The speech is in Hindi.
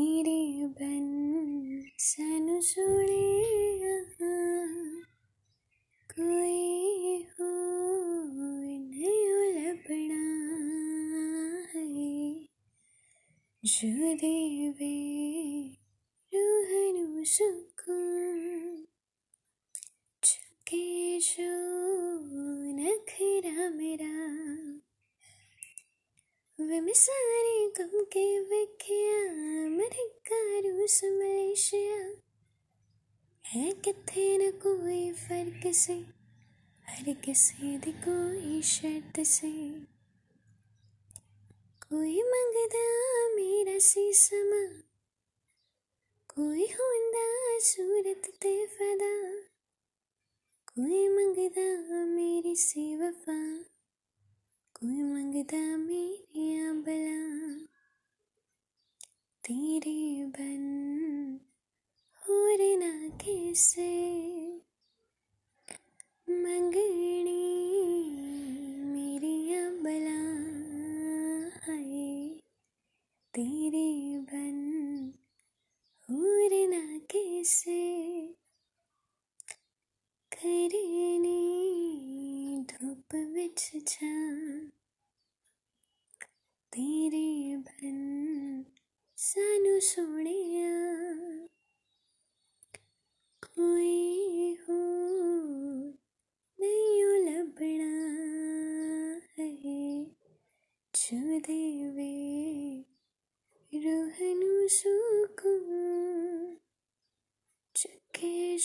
तेरे बन सानू सोने कोई हो लभना है। जो देवे रूह नू सुकून चुके जो नखरा मेरा। वे मैं सारे गम के वेख्या रूस मलेशिया है किथे न कोई फ़र्क से, हर किसी दी कोई शर्त से। कोई मंगदा मेरा सी समा कोई होंदा सूरत ते फदा। कोई मंगदा मेरी सी वफा, कोई मंगदा मेरिया बला तेरे बन होर ना कैसे मंगनी मेरिया बला हाय तेरे बन ना कैसे करनी? धूप विच छा। तेरे बन सानू सोनिया खोए हो नहीं लबना है। छू देवे रोहनु सुकून चुके